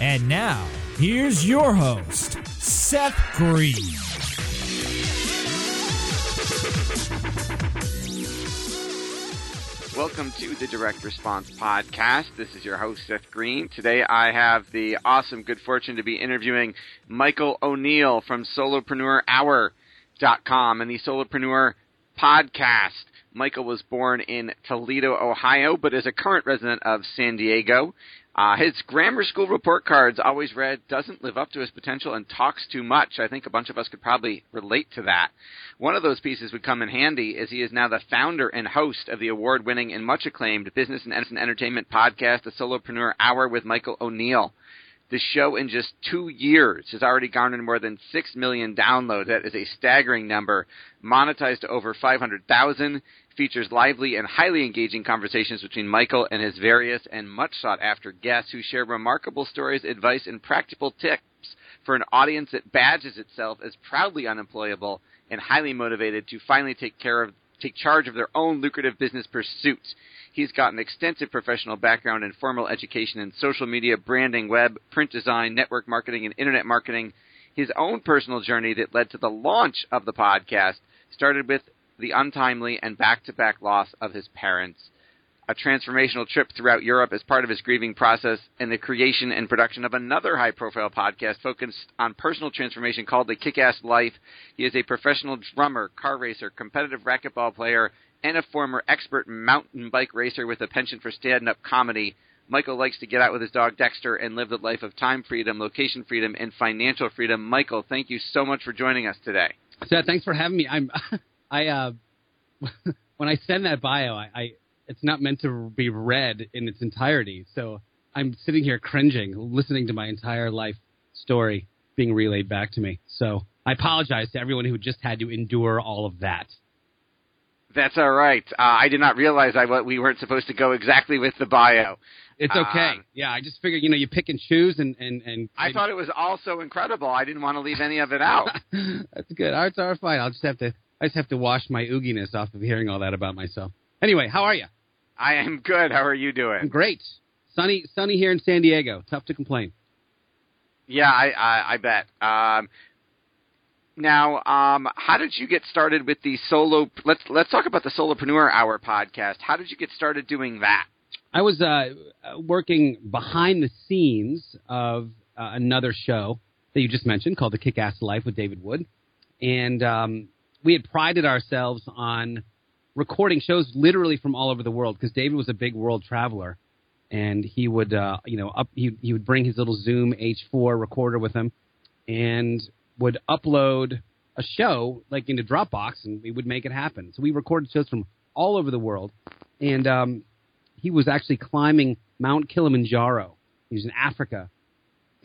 And now, here's your host, Seth Greene. Welcome to the Direct Response Podcast. This is your host, Seth Greene. Today I have the awesome good fortune to be interviewing Michael O'Neill from SolopreneurHour.com and the Solopreneur Podcast. Michael was born in Toledo, Ohio, but is a current resident of San Diego. Uh, his grammar school report cards always read, doesn't live up to his potential and talks too much. I think a bunch of us could probably relate to that. One of those pieces would come in handy as he is now the founder and host of the award winning and much acclaimed business and entertainment podcast, The Solopreneur Hour with Michael O'Neill. The show in just two years has already garnered more than 6 million downloads. That is a staggering number. Monetized to over 500,000 features lively and highly engaging conversations between Michael and his various and much sought after guests who share remarkable stories, advice, and practical tips for an audience that badges itself as proudly unemployable and highly motivated to finally take care of take charge of their own lucrative business pursuits. He's got an extensive professional background in formal education in social media, branding, web, print design, network marketing, and internet marketing. His own personal journey that led to the launch of the podcast started with the untimely and back to back loss of his parents, a transformational trip throughout Europe as part of his grieving process, and the creation and production of another high profile podcast focused on personal transformation called The Kick Ass Life. He is a professional drummer, car racer, competitive racquetball player, and a former expert mountain bike racer with a penchant for stand up comedy. Michael likes to get out with his dog Dexter and live the life of time freedom, location freedom, and financial freedom. Michael, thank you so much for joining us today. Seth, thanks for having me. I'm I uh, when I send that bio, I, I it's not meant to be read in its entirety. So I'm sitting here cringing, listening to my entire life story being relayed back to me. So I apologize to everyone who just had to endure all of that. That's all right. Uh, I did not realize I we weren't supposed to go exactly with the bio. It's okay. Um, yeah, I just figured you know you pick and choose and and and. I thought it was all so incredible. I didn't want to leave any of it out. That's good. All right, all right, fine. I'll just have to I just have to wash my ooginess off of hearing all that about myself. Anyway, how are you? I am good. How are you doing? I'm great. Sunny, sunny here in San Diego. Tough to complain. Yeah, I, I, I bet. Um, now, um, how did you get started with the solo? Let's let's talk about the Solopreneur Hour podcast. How did you get started doing that? I was uh, working behind the scenes of uh, another show that you just mentioned called The Kick Ass Life with David Wood, and um, we had prided ourselves on recording shows literally from all over the world because David was a big world traveler, and he would uh, you know up he he would bring his little Zoom H4 recorder with him, and would upload a show like into Dropbox, and we would make it happen. So we recorded shows from all over the world, and um, he was actually climbing Mount Kilimanjaro. He was in Africa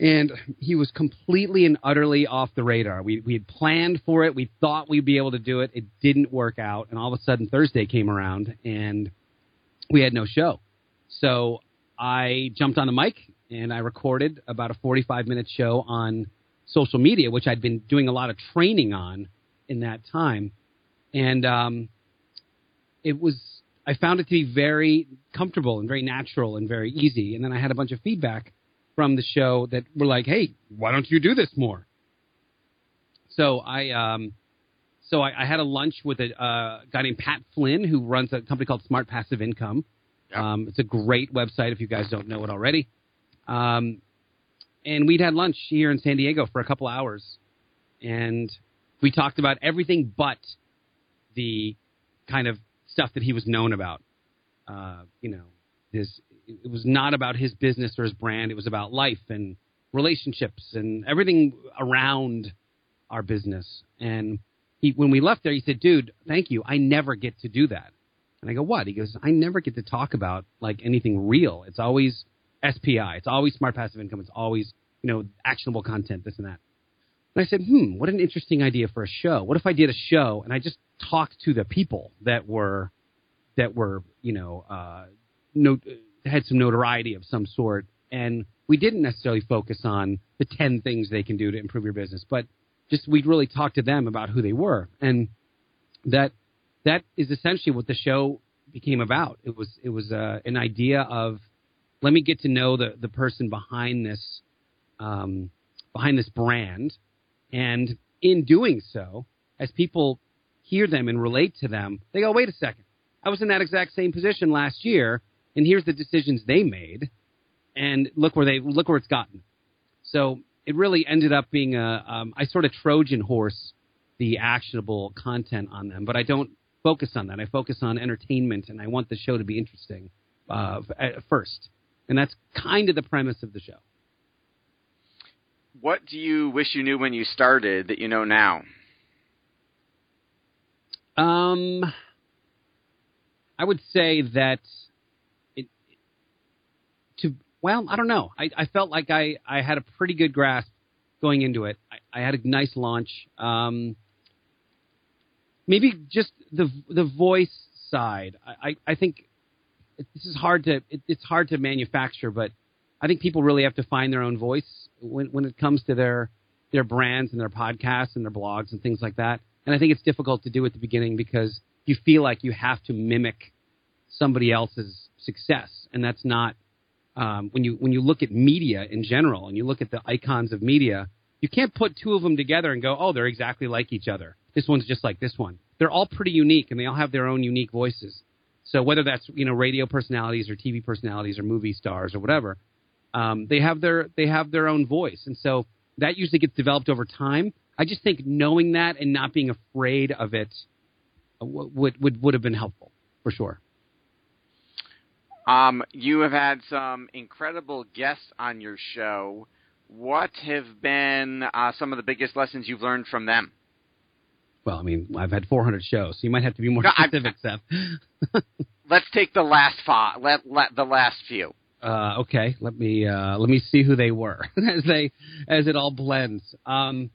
and he was completely and utterly off the radar. We we had planned for it. We thought we'd be able to do it. It didn't work out, and all of a sudden Thursday came around, and we had no show. So I jumped on the mic and I recorded about a 45 minute show on social media, which I'd been doing a lot of training on in that time, and um, it was. I found it to be very comfortable and very natural and very easy. And then I had a bunch of feedback from the show that were like, "Hey, why don't you do this more?" So I um, so I, I had a lunch with a uh, guy named Pat Flynn who runs a company called Smart Passive Income. Um, it's a great website if you guys don't know it already. Um, and we'd had lunch here in San Diego for a couple hours, and We talked about everything but the kind of stuff that he was known about. Uh, you know, his it was not about his business or his brand. It was about life and relationships and everything around our business. And he, when we left there, he said, "Dude, thank you. I never get to do that." And I go, "What?" He goes, "I never get to talk about like anything real. It's always SPI. It's always smart passive income. It's always you know actionable content, this and that." And I said, "Hmm, what an interesting idea for a show. What if I did a show and I just talked to the people that were that were you know uh, no, had some notoriety of some sort, and we didn't necessarily focus on the ten things they can do to improve your business, but just we'd really talk to them about who they were, and that that is essentially what the show became about. It was it was uh, an idea of let me get to know the the person behind this um, behind this brand, and in doing so, as people hear them and relate to them, they go, wait a second, I was in that exact same position last year, and here's the decisions they made, and look where they look where it's gotten. So it really ended up being a um, I sort of Trojan horse the actionable content on them, but I don't focus on that. I focus on entertainment, and I want the show to be interesting uh, at first, and that's kind of the premise of the show. What do you wish you knew when you started that you know now? Um, I would say that well, I don't know. I, I felt like I, I had a pretty good grasp going into it. I, I had a nice launch. Um, maybe just the the voice side. I, I, I think this is hard to it, it's hard to manufacture, but I think people really have to find their own voice when when it comes to their their brands and their podcasts and their blogs and things like that. And I think it's difficult to do at the beginning because you feel like you have to mimic somebody else's success, and that's not um, when you when you look at media in general and you look at the icons of media. You can't put two of them together and go, oh, they're exactly like each other. This one's just like this one. They're all pretty unique, and they all have their own unique voices. So whether that's you know radio personalities or TV personalities or movie stars or whatever, um, they have their they have their own voice, and so that usually gets developed over time. I just think knowing that and not being afraid of it would would would have been helpful for sure. Um, you have had some incredible guests on your show. What have been uh, some of the biggest lessons you've learned from them? Well, I mean, I've had 400 shows, so you might have to be more No, I- specific, Seth. Let's take the last five. Let, let the last few. Uh, okay, let me uh, let me see who they were as they as it all blends. Um,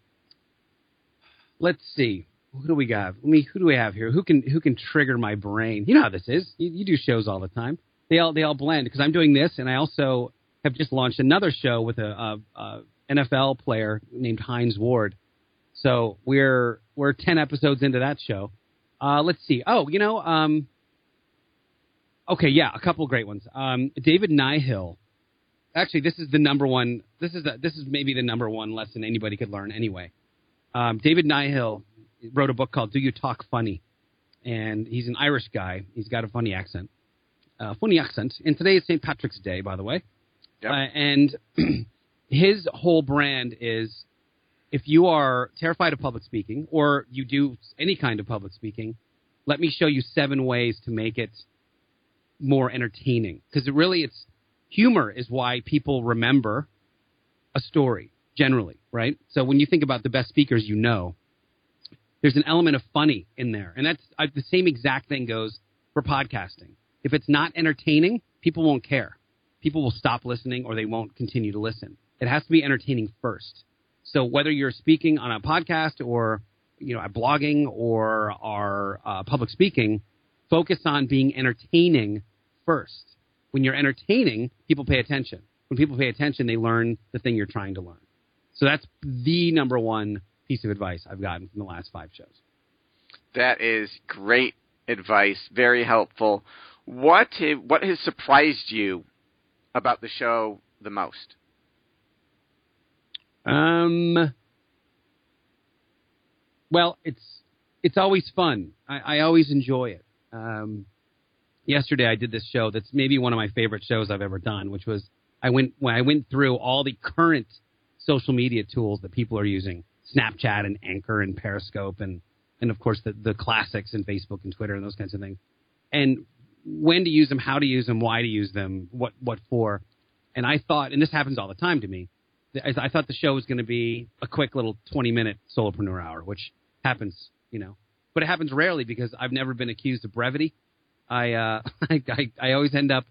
let's see. Who do we got? Let me. Who do we have here? Who can who can trigger my brain? You know how this is. You, you do shows all the time. They all they all blend because I'm doing this, and I also have just launched another show with a, a, a NFL player named Hines Ward. So we're we're ten episodes into that show. Uh, let's see. Oh, you know, um, okay, yeah, a couple great ones. Um, David Nihill. Actually, this is the number one. This is the, this is maybe the number one lesson anybody could learn anyway. Um, David Nihill wrote a book called "Do You Talk Funny," and he's an Irish guy. He's got a funny accent, uh, funny accent. And today is St. Patrick's Day, by the way. Yep. Uh, and his whole brand is if you are terrified of public speaking or you do any kind of public speaking, let me show you seven ways to make it more entertaining. Because it really, it's humor is why people remember a story generally, right? So when you think about the best speakers you know, there's an element of funny in there, and that's uh, the same exact thing goes for podcasting. If it's not entertaining, people won't care. People will stop listening or they won't continue to listen. It has to be entertaining first. So whether you're speaking on a podcast or you know, blogging or are uh, public speaking, focus on being entertaining first. When you're entertaining, people pay attention. When people pay attention, they learn the thing you're trying to learn. So that's the number one piece of advice I've gotten from the last five shows. That is great advice. Very helpful. What what has surprised you about the show the most? Um. Well, it's it's always fun. I, I always enjoy it. Um, yesterday I did this show that's maybe one of my favorite shows I've ever done, which was I went when I went through all the current social media tools that people are using: Snapchat and Anchor and Periscope and and of course the the classics and Facebook and Twitter and those kinds of things. And when to use them, how to use them, why to use them, what what for. And I thought, and this happens all the time to me, I thought the show was going to be a quick little 20 minute solopreneur hour, which happens, you know, but it happens rarely because I've never been accused of brevity. I, uh, I, I, I always end up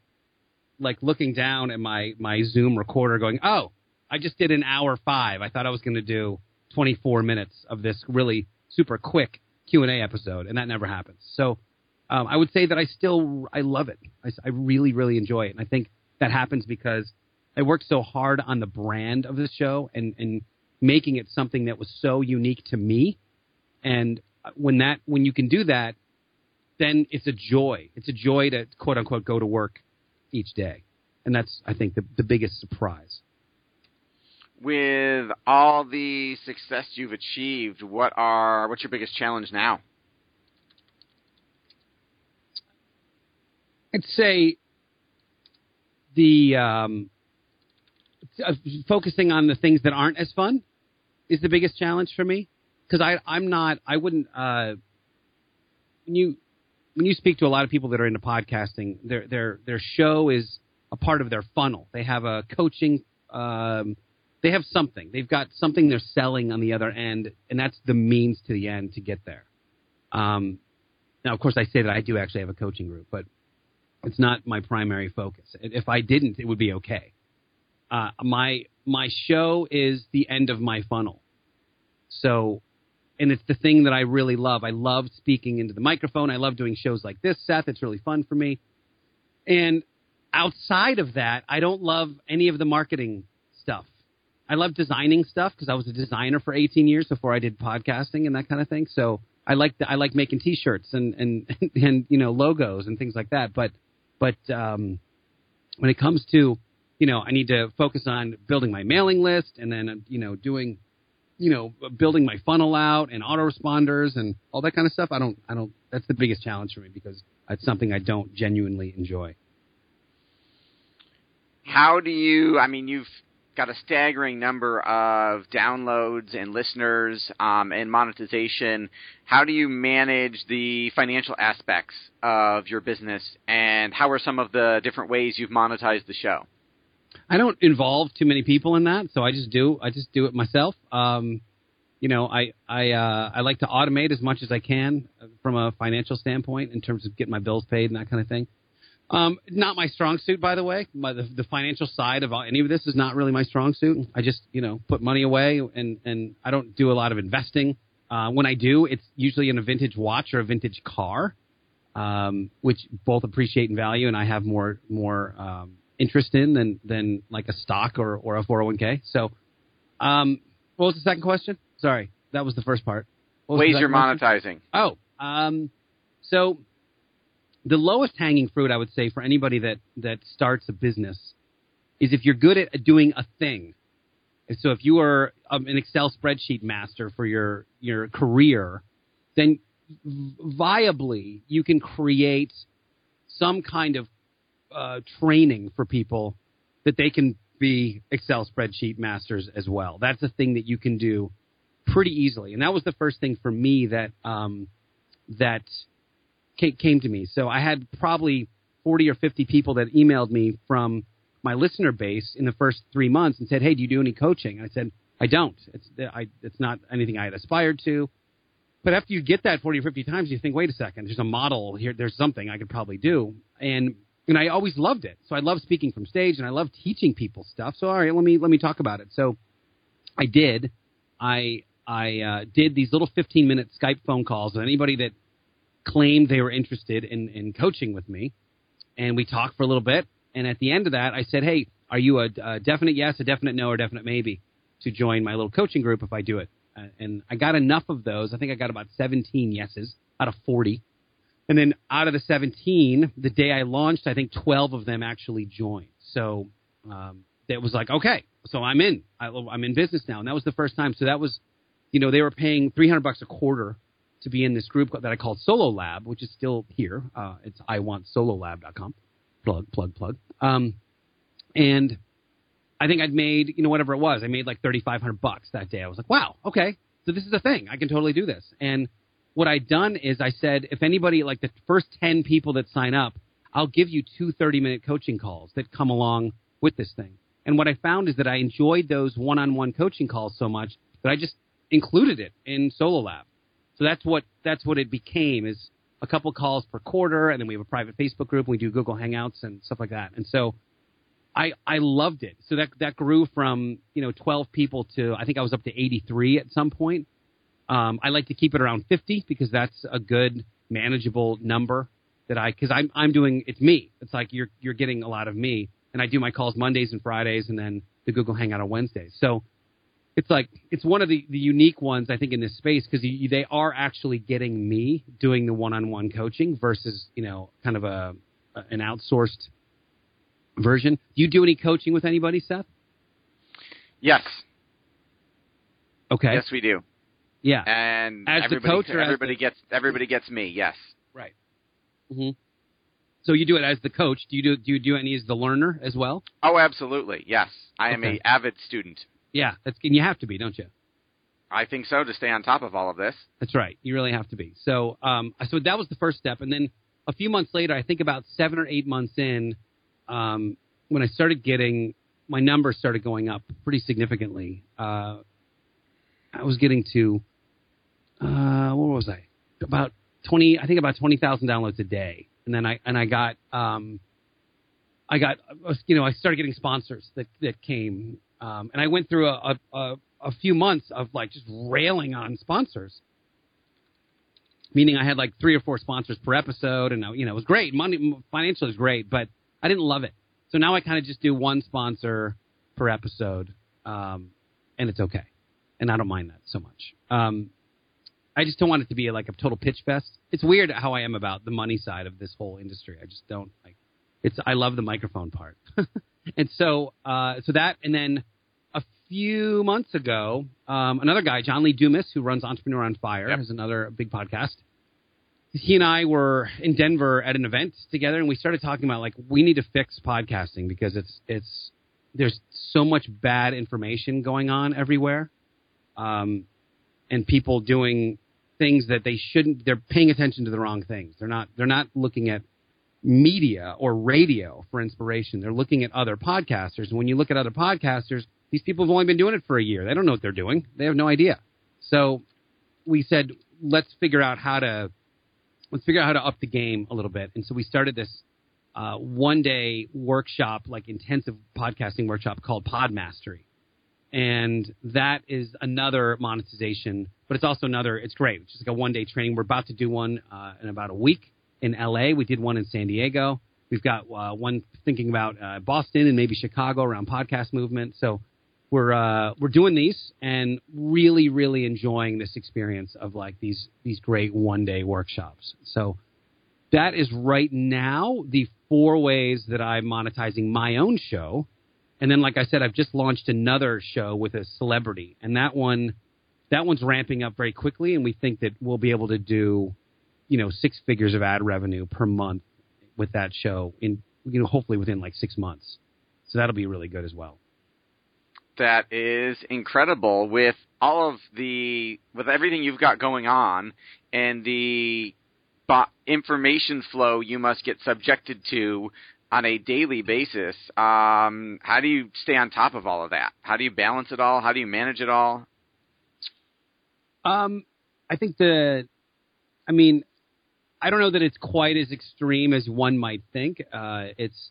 like looking down at my, my Zoom recorder going, oh, I just did an hour five. I thought I was going to do 24 minutes of this really super quick Q&A episode, and that never happens. So um, I would say that I still, I love it. I, I really, really enjoy it. And I think that happens because I worked so hard on the brand of the show and, and making it something that was so unique to me. And when that, when you can do that, then it's a joy. It's a joy to quote unquote go to work each day. And that's, I think, the, the biggest surprise. With all the success you've achieved, what are what's your biggest challenge now? I'd say the um, uh, focusing on the things that aren't as fun is the biggest challenge for me. Because I I'm not I wouldn't uh, when you when you speak to a lot of people that are into podcasting their their their show is a part of their funnel. They have a coaching um, they have something. They've got something they're selling on the other end and that's the means to the end to get there. Um, now of course I say that I do actually have a coaching group but it's not my primary focus if I didn't it would be okay uh, my my show is the end of my funnel. So, and it's the thing that I really love. I love speaking into the microphone. I love doing shows like this, Seth. It's really fun for me. And outside of that, I don't love any of the marketing stuff. I love designing stuff because I was a designer for 18 years before I did podcasting and that kind of thing. So I like the, I like making T-shirts and and and you know logos and things like that. But but um, when it comes to you know, I need to focus on building my mailing list and then, you know, doing, you know, building my funnel out and autoresponders and all that kind of stuff. I don't, I don't, that's the biggest challenge for me because it's something I don't genuinely enjoy. How do you, I mean, you've got a staggering number of downloads and listeners um, and monetization. How do you manage the financial aspects of your business, and how are some of the different ways you've monetized the show? I don't involve too many people in that, so I just do I just do it myself. Um, you know, I I uh, I like to automate as much as I can from a financial standpoint in terms of getting my bills paid and that kind of thing. Um, not my strong suit, by the way. My, the, the financial side of any of this is not really my strong suit. I just you know put money away and and I don't do a lot of investing. Uh, when I do, it's usually in a vintage watch or a vintage car, um, which both appreciate in value, and I have more more um, interest in than than like a stock or or a 401k. So, um, what was the second question? Sorry, that was the first part. Ways you're monetizing. Oh, um, so the lowest hanging fruit I would say for anybody that that starts a business is if you're good at doing a thing. So if you are um, an Excel spreadsheet master for your your career, then viably you can create some kind of uh, training for people that they can be Excel spreadsheet masters as well. That's a thing that you can do pretty easily, and that was the first thing for me that um, that came to me. So I had probably forty or fifty people that emailed me from my listener base in the first three months and said, "Hey, do you do any coaching?" And I said, "I don't. It's I, it's not anything I had aspired to." But after you get that 40 or 50 times, you think, wait a second, there's a model here. There's something I could probably do. And and I always loved it. So I love speaking from stage, and I love teaching people stuff. So all right, let me let me talk about it. So I did. I I uh, did these little 15 minute Skype phone calls with anybody that claimed they were interested in in coaching with me, and we talked for a little bit. And at the end of that, I said, "Hey, are you a, a definite yes, a definite no, or definite maybe to join my little coaching group if I do it?" Uh, and I got enough of those. I think I got about 17 yeses out of 40 and then out of the 17, the day I launched, I think 12 of them actually joined. So um, it was like, okay, so I'm in. I, am in business now. And that was the first time. So that was, you know, they were paying 300 bucks a quarter to be in this group that I called Solo Lab, which is still here. Uh, it's iwantsololab.com. Plug, plug, plug. Um, and I think I'd made, you know, whatever it was. I made like 3,500 bucks that day. I was like, wow, okay. So this is a thing. I can totally do this. And what I'd done is I said, if anybody, like the first 10 people that sign up, I'll give you two 30 minute coaching calls that come along with this thing. And what I found is that I enjoyed those one on one coaching calls so much that I just included it in Solo Lab. So that's what that's what it became is a couple calls per quarter, and then we have a private Facebook group. And we do Google Hangouts and stuff like that. And so I I loved it. So that that grew from you know 12 people to I think I was up to 83 at some point. Um, I like to keep it around 50 because that's a good manageable number that I because I'm I'm doing it's me. It's like you're you're getting a lot of me, and I do my calls Mondays and Fridays, and then the Google Hangout on Wednesdays. So it's like it's one of the, the unique ones I think in this space because they are actually getting me doing the one-on-one coaching versus you know kind of a, a an outsourced version. Do you do any coaching with anybody, Seth? Yes. Okay. Yes, we do. Yeah. And As the everybody, coach or as everybody the- gets everybody gets me. Yes. Right. hmm So you do it as the coach. Do you do do you do any as the learner as well? Oh, absolutely. Yes. I am Okay. a avid student. Yeah, that's and you have to be, don't you? I think so to stay on top of all of this. That's right. You really have to be. So, um, so that was the first step, and then a few months later, I think about seven or eight months in, um, when I started getting my numbers started going up pretty significantly. Uh, I was getting to uh, what was I? About twenty. I think about twenty thousand downloads a day, and then I and I got um, I got you know I started getting sponsors that that came, um, and I went through a, a, a few months of like just railing on sponsors. Meaning I had like three or four sponsors per episode, and uh, you know it was great. Money financially was great, but I didn't love it. So now I kind of just do one sponsor per episode, um, and it's okay, and I don't mind that so much. Um, I just don't want it to be like a total pitch fest. It's weird how I am about the money side of this whole industry. I just don't like. It's I love the microphone part, and so uh, so that and then a few months ago, um, another guy, John Lee Dumas, who runs Entrepreneur on Fire, Yep. has another big podcast. He and I were in Denver at an event together, and we started talking about like we need to fix podcasting because it's it's there's so much bad information going on everywhere, um, and people doing things that they shouldn't. They're paying attention to the wrong things. They're not. They're not looking at media or radio for inspiration. They're looking at other podcasters. And when you look at other podcasters, these people have only been doing it for a year. They don't know what they're doing. They have no idea. So we said, let's figure out how to let's figure out how to up the game a little bit. And so we started this uh, one day workshop, like intensive podcasting workshop called Pod Mastery. And that is another monetization, but it's also another, it's great. It's just like a one day training. We're about to do one uh, in about a week in LA. We did one in San Diego. We've got uh, one thinking about uh, Boston and maybe Chicago around podcast movement. So we're uh, we're doing these and really really enjoying this experience of like these these great one day workshops. So that is right now the four ways that I'm monetizing my own show. And then, like I said, I've just launched another show with a celebrity, and that one, that one's ramping up very quickly, and we think that we'll be able to do, you know, six figures of ad revenue per month with that show in, you know, hopefully within like six months. So that'll be really good as well. That is incredible with all of the with everything you've got going on and the information flow you must get subjected to on a daily basis. Um, how do you stay on top of all of that? How do you balance it all? How do you manage it all? Um, I think the, I mean, I don't know that it's quite as extreme as one might think. Uh, it's,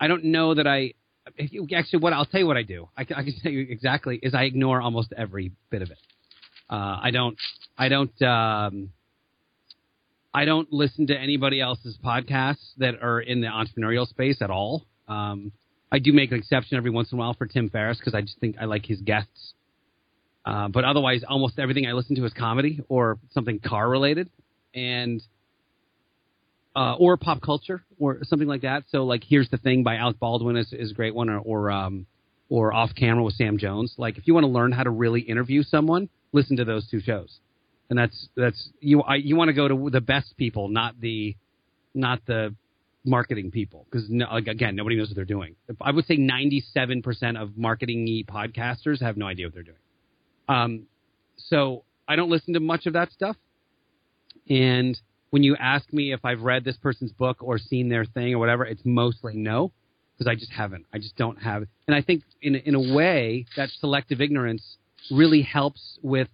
I don't know that I, you- actually, what I'll tell you what I do. I, I can tell you exactly is I ignore almost every bit of it. Uh, I don't, I don't, um, I don't listen to anybody else's podcasts that are in the entrepreneurial space at all. Um, I do make an exception every once in a while for Tim Ferriss because I just think I like his guests. Uh, but otherwise, almost everything I listen to is comedy or something car related, and uh, or pop culture or something like that. So, like, here's the thing by Alec Baldwin is, is a great one, or or, um, or off camera with Sam Jones. Like, if you want to learn how to really interview someone, listen to those two shows. And that's that's you. I, you want to go to the best people, not the not the marketing people, because no, again, nobody knows what they're doing. I would say 97% of marketing podcasters have no idea what they're doing. Um, so I don't listen to much of that stuff. And when you ask me if I've read this person's book or seen their thing or whatever, it's mostly no, because I just haven't. I just don't have. And I think in in a way that selective ignorance really helps with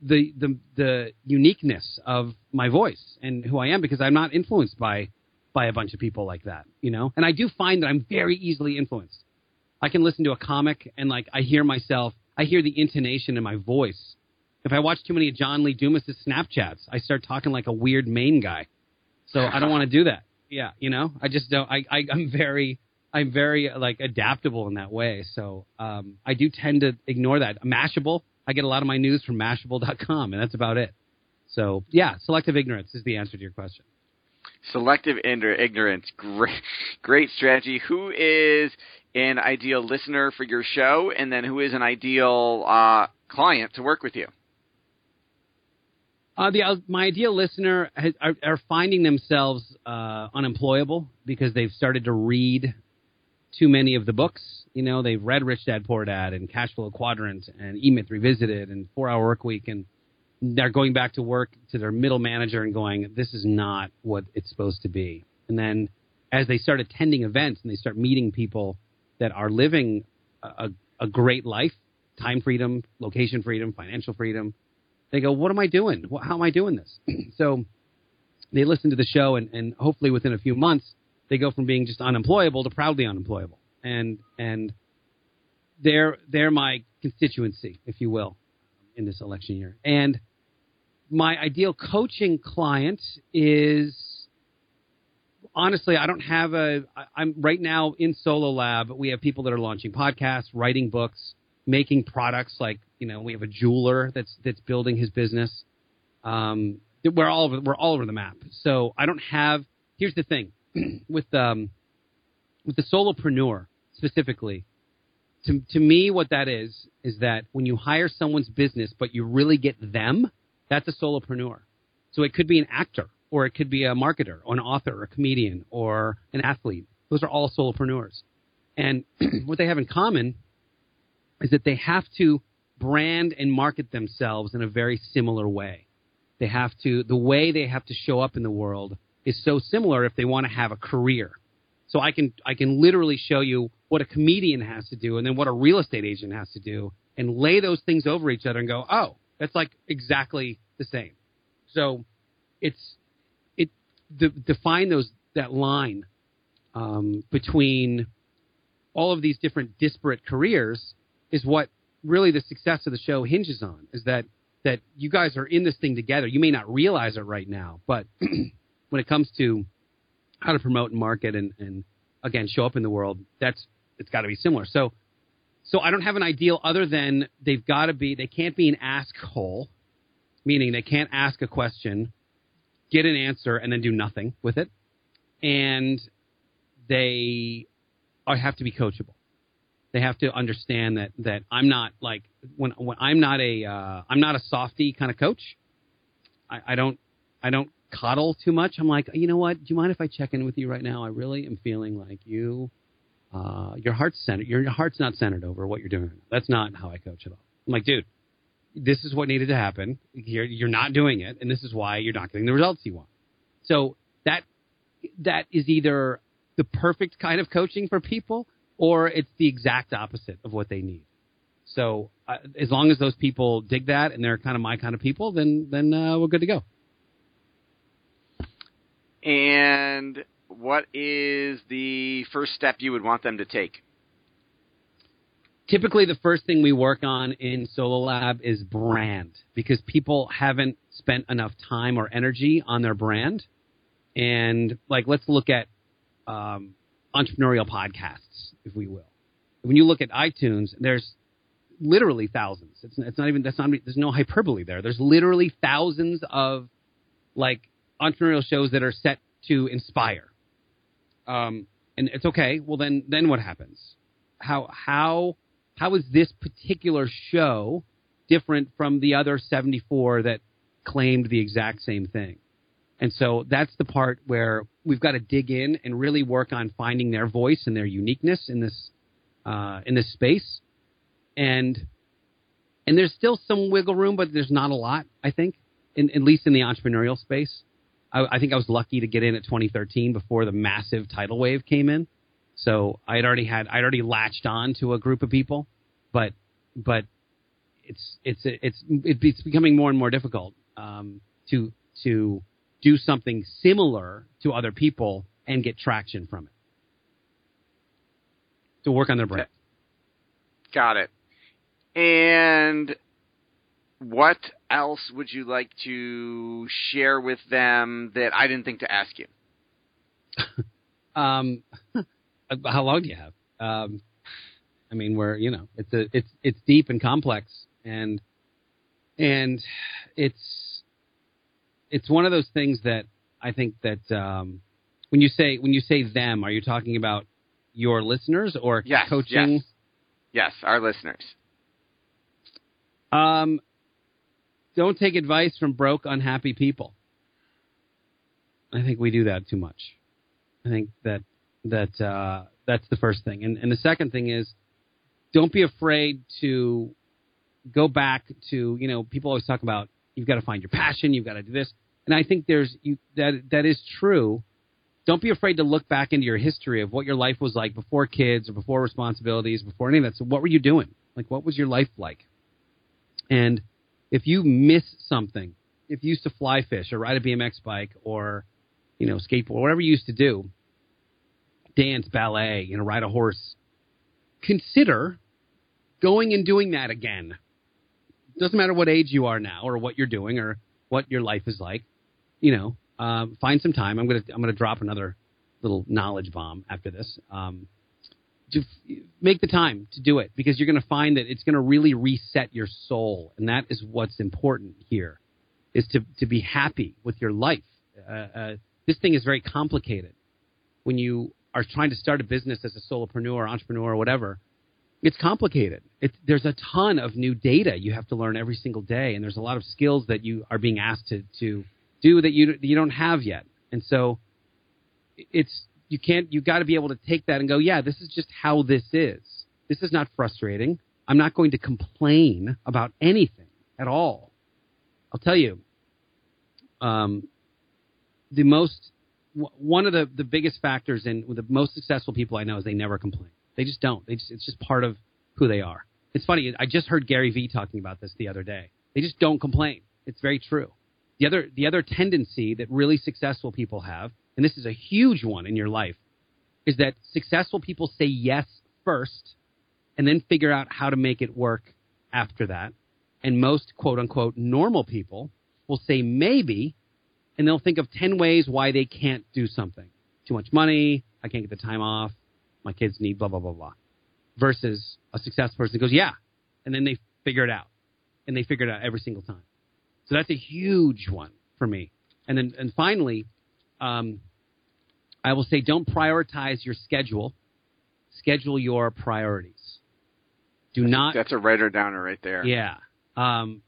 the the the uniqueness of my voice and who I am because I'm not influenced by by a bunch of people like that, you know. And I do find that I'm very easily influenced. I can listen to a comic and like I hear myself, I hear the intonation in my voice. If I watch too many of John Lee Dumas's Snapchats, I start talking like a weird Maine guy. So I don't want to do that. Yeah, you know, I just don't. I, I I'm very I'm very like adaptable in that way. So um, I do tend to ignore that. Mashable. I get a lot of my news from Mashable.com, and that's about it. So yeah, selective ignorance is the answer to your question. Selective ignorance, great, great strategy. Who is an ideal listener for your show, and then who is an ideal uh, client to work with you? Uh, the uh, my ideal listener has, are, are, finding themselves uh, unemployable because they've started to read too many of the books. You know, they've read Rich Dad Poor Dad and Cash Flow Quadrant and E Myth Revisited and Four Hour Work Week, and they're going back to work to their middle manager and going, "This is not what it's supposed to be." And then as they start attending events and they start meeting people that are living a, a great life, time freedom, location freedom, financial freedom, they go, "What am I doing? How am I doing this?" so they listen to the show, and, and hopefully within a few months, they go from being just unemployable to proudly unemployable, and and they're they're my constituency, if you will, in this election year. And my ideal coaching client is honestly, I don't have a. I'm right now in Solo Lab. We have people that are launching podcasts, writing books, making products. Like you know, we have a jeweler that's that's building his business. Um, we're all over. We're all over the map. So I don't have. Here's the thing, with um, with the solopreneur specifically. To to me, what that is is that when you hire someone's business, but you really get them, that's a solopreneur. So it could be an actor or it could be a marketer or an author or a comedian or an athlete. Those are all solopreneurs. And what they have in common is that they have to brand and market themselves in a very similar way. They have to, the way they have to show up in the world is so similar if they want to have a career. So I can, I can literally show you what a comedian has to do and then what a real estate agent has to do and lay those things over each other and go, oh, that's like exactly the same. So it's, de- define those that line um, between all of these different disparate careers is what really the success of the show hinges on. Is that that you guys are in this thing together. You may not realize it right now, but when it comes to how to promote and market and, and again show up in the world, that's it's got to be similar. So so I don't have an ideal other than they've got to be they can't be an ask hole, meaning they can't ask a question get an answer and then do nothing with it, and they have to be coachable. They have to understand that that I'm not like when when I'm not a uh, I'm not a softy kind of coach. I, I don't I don't coddle too much. I'm like, you know what? Do you mind if I check in with you right now? I really am feeling like you, uh, your heart's centered. Your heart's not centered over what you're doing. That's not how I coach at all. I'm like, dude, this is what needed to happen. You're, you're not doing it, and this is why you're not getting the results you want. So that that is either the perfect kind of coaching for people, or it's the exact opposite of what they need. So uh, as long as those people dig that and they're kind of my kind of people, then then uh, we're good to go. And what is the first step you would want them to take? typically the first thing we work on in Solo Lab is brand because people haven't spent enough time or energy on their brand. And like, let's look at um, entrepreneurial podcasts, if we will. When you look at iTunes, there's literally thousands. It's, it's not even that's not there's no hyperbole there. There's literally thousands of like entrepreneurial shows that are set to inspire. Um, and it's okay. Well, then then what happens? How how how is this particular show different from the other 74 that claimed the exact same thing? And so that's the part where we've got to dig in and really work on finding their voice and their uniqueness in this uh, in this space. And and there's still some wiggle room, but there's not a lot. I think, in, at least in the entrepreneurial space. I, I think I was lucky to get in at 2013 before the massive tidal wave came in. So I'd already had I'd already latched on to a group of people, but but it's it's it's it's becoming more and more difficult um, to to do something similar to other people and get traction from it. To work on their brand. Got it. And what else would you like to share with them that I didn't think to ask you? um, how long do you have? Um, I mean, we're you know, it's a it's it's deep and complex, and and it's it's one of those things that I think that um, when you say when you say them, are you talking about your listeners or yes, coaching? Yes. yes, our listeners. Um, don't take advice from broke, unhappy people. I think we do that too much. I think that that uh, that's the first thing, and and the second thing is, don't be afraid to go back to you know people always talk about you've got to find your passion, you've got to do this, and I think there's you that that is true. Don't be afraid to look back into your history of what your life was like before kids or before responsibilities, before any of that. So what were you doing? Like what was your life like? And if you miss something, if you used to fly fish or ride a BMX bike or, you know, skateboard, whatever you used to do, dance, ballet, you know, ride a horse, consider going and doing that again. Doesn't matter what age you are now or what you're doing or what your life is like. You know, um, find some time. I'm gonna I'm gonna drop another little knowledge bomb after this. Um, to make the time to do it because you're going to find that it's going to really reset your soul, and that is what's important here, is to to be happy with your life. Uh, uh, this thing is very complicated. When you are trying to start a business as a solopreneur, entrepreneur, or whatever, it's complicated. There's a ton of new data you have to learn every single day, and there's a lot of skills that you are being asked to to do that you you don't have yet, and so it's you can't you got to be able to take that and go yeah this is just how this is. This is not frustrating. I'm not going to complain about anything at all. I'll tell you um, the most one of the, the biggest factors in the most successful people i know is they never complain they just don't. They just it's just part of who they are. It's funny i just heard gary vee talking about this the other day. They just don't complain. It's very true. The other the other tendency that really successful people have and this is a huge one in your life, is that successful people say yes first and then figure out how to make it work after that. And most quote unquote normal people will say maybe and they'll think of 10 ways why they can't do something. Too much money, I can't get the time off, my kids need blah, blah, blah, blah. Versus a successful person goes, yeah. And then they figure it out. And they figure it out every single time. So that's a huge one for me. And then, and finally, um, I will say don't prioritize your schedule. Schedule your priorities. Do that's not. That's a writer downer right there. Yeah. Um,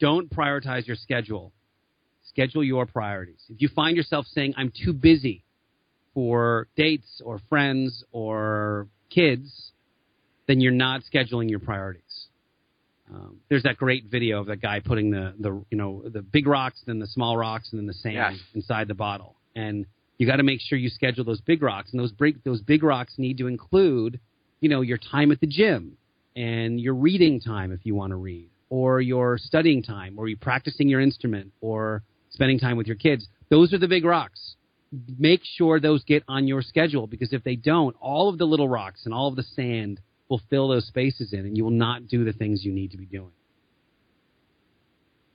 don't prioritize your schedule. Schedule your priorities. If you find yourself saying, I'm too busy for dates or friends or kids, then you're not scheduling your priorities. Um, there's that great video of that guy putting the, the you know the big rocks, then the small rocks, and then the sand yes. inside the bottle. And you got to make sure you schedule those big rocks, and those big those big rocks need to include, you know, your time at the gym and your reading time if you want to read, or your studying time, or you practicing your instrument, or spending time with your kids. Those are the big rocks. Make sure those get on your schedule because if they don't, all of the little rocks and all of the sand will fill those spaces in, and you will not do the things you need to be doing.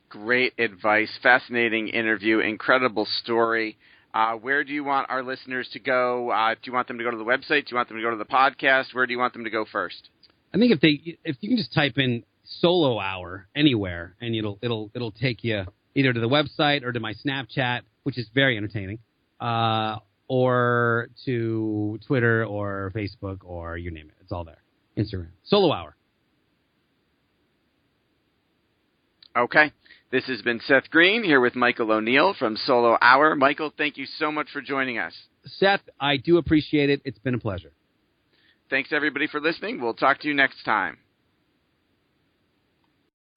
Great advice, fascinating interview, incredible story. Uh, where do you want our listeners to go? Uh, do you want them to go to the website? Do you want them to go to the podcast? Where do you want them to go first? I think if they if you can just type in solo hour anywhere and it'll it'll it'll take you either to the website or to my Snapchat, which is very entertaining, uh, or to Twitter or Facebook or you name it. It's all there. Instagram. Solo hour. Okay. This has been Seth Greene here with Michael O'Neill from Solo Hour. Michael, thank you so much for joining us. Seth, I do appreciate it. It's been a pleasure. Thanks everybody for listening. We'll talk to you next time.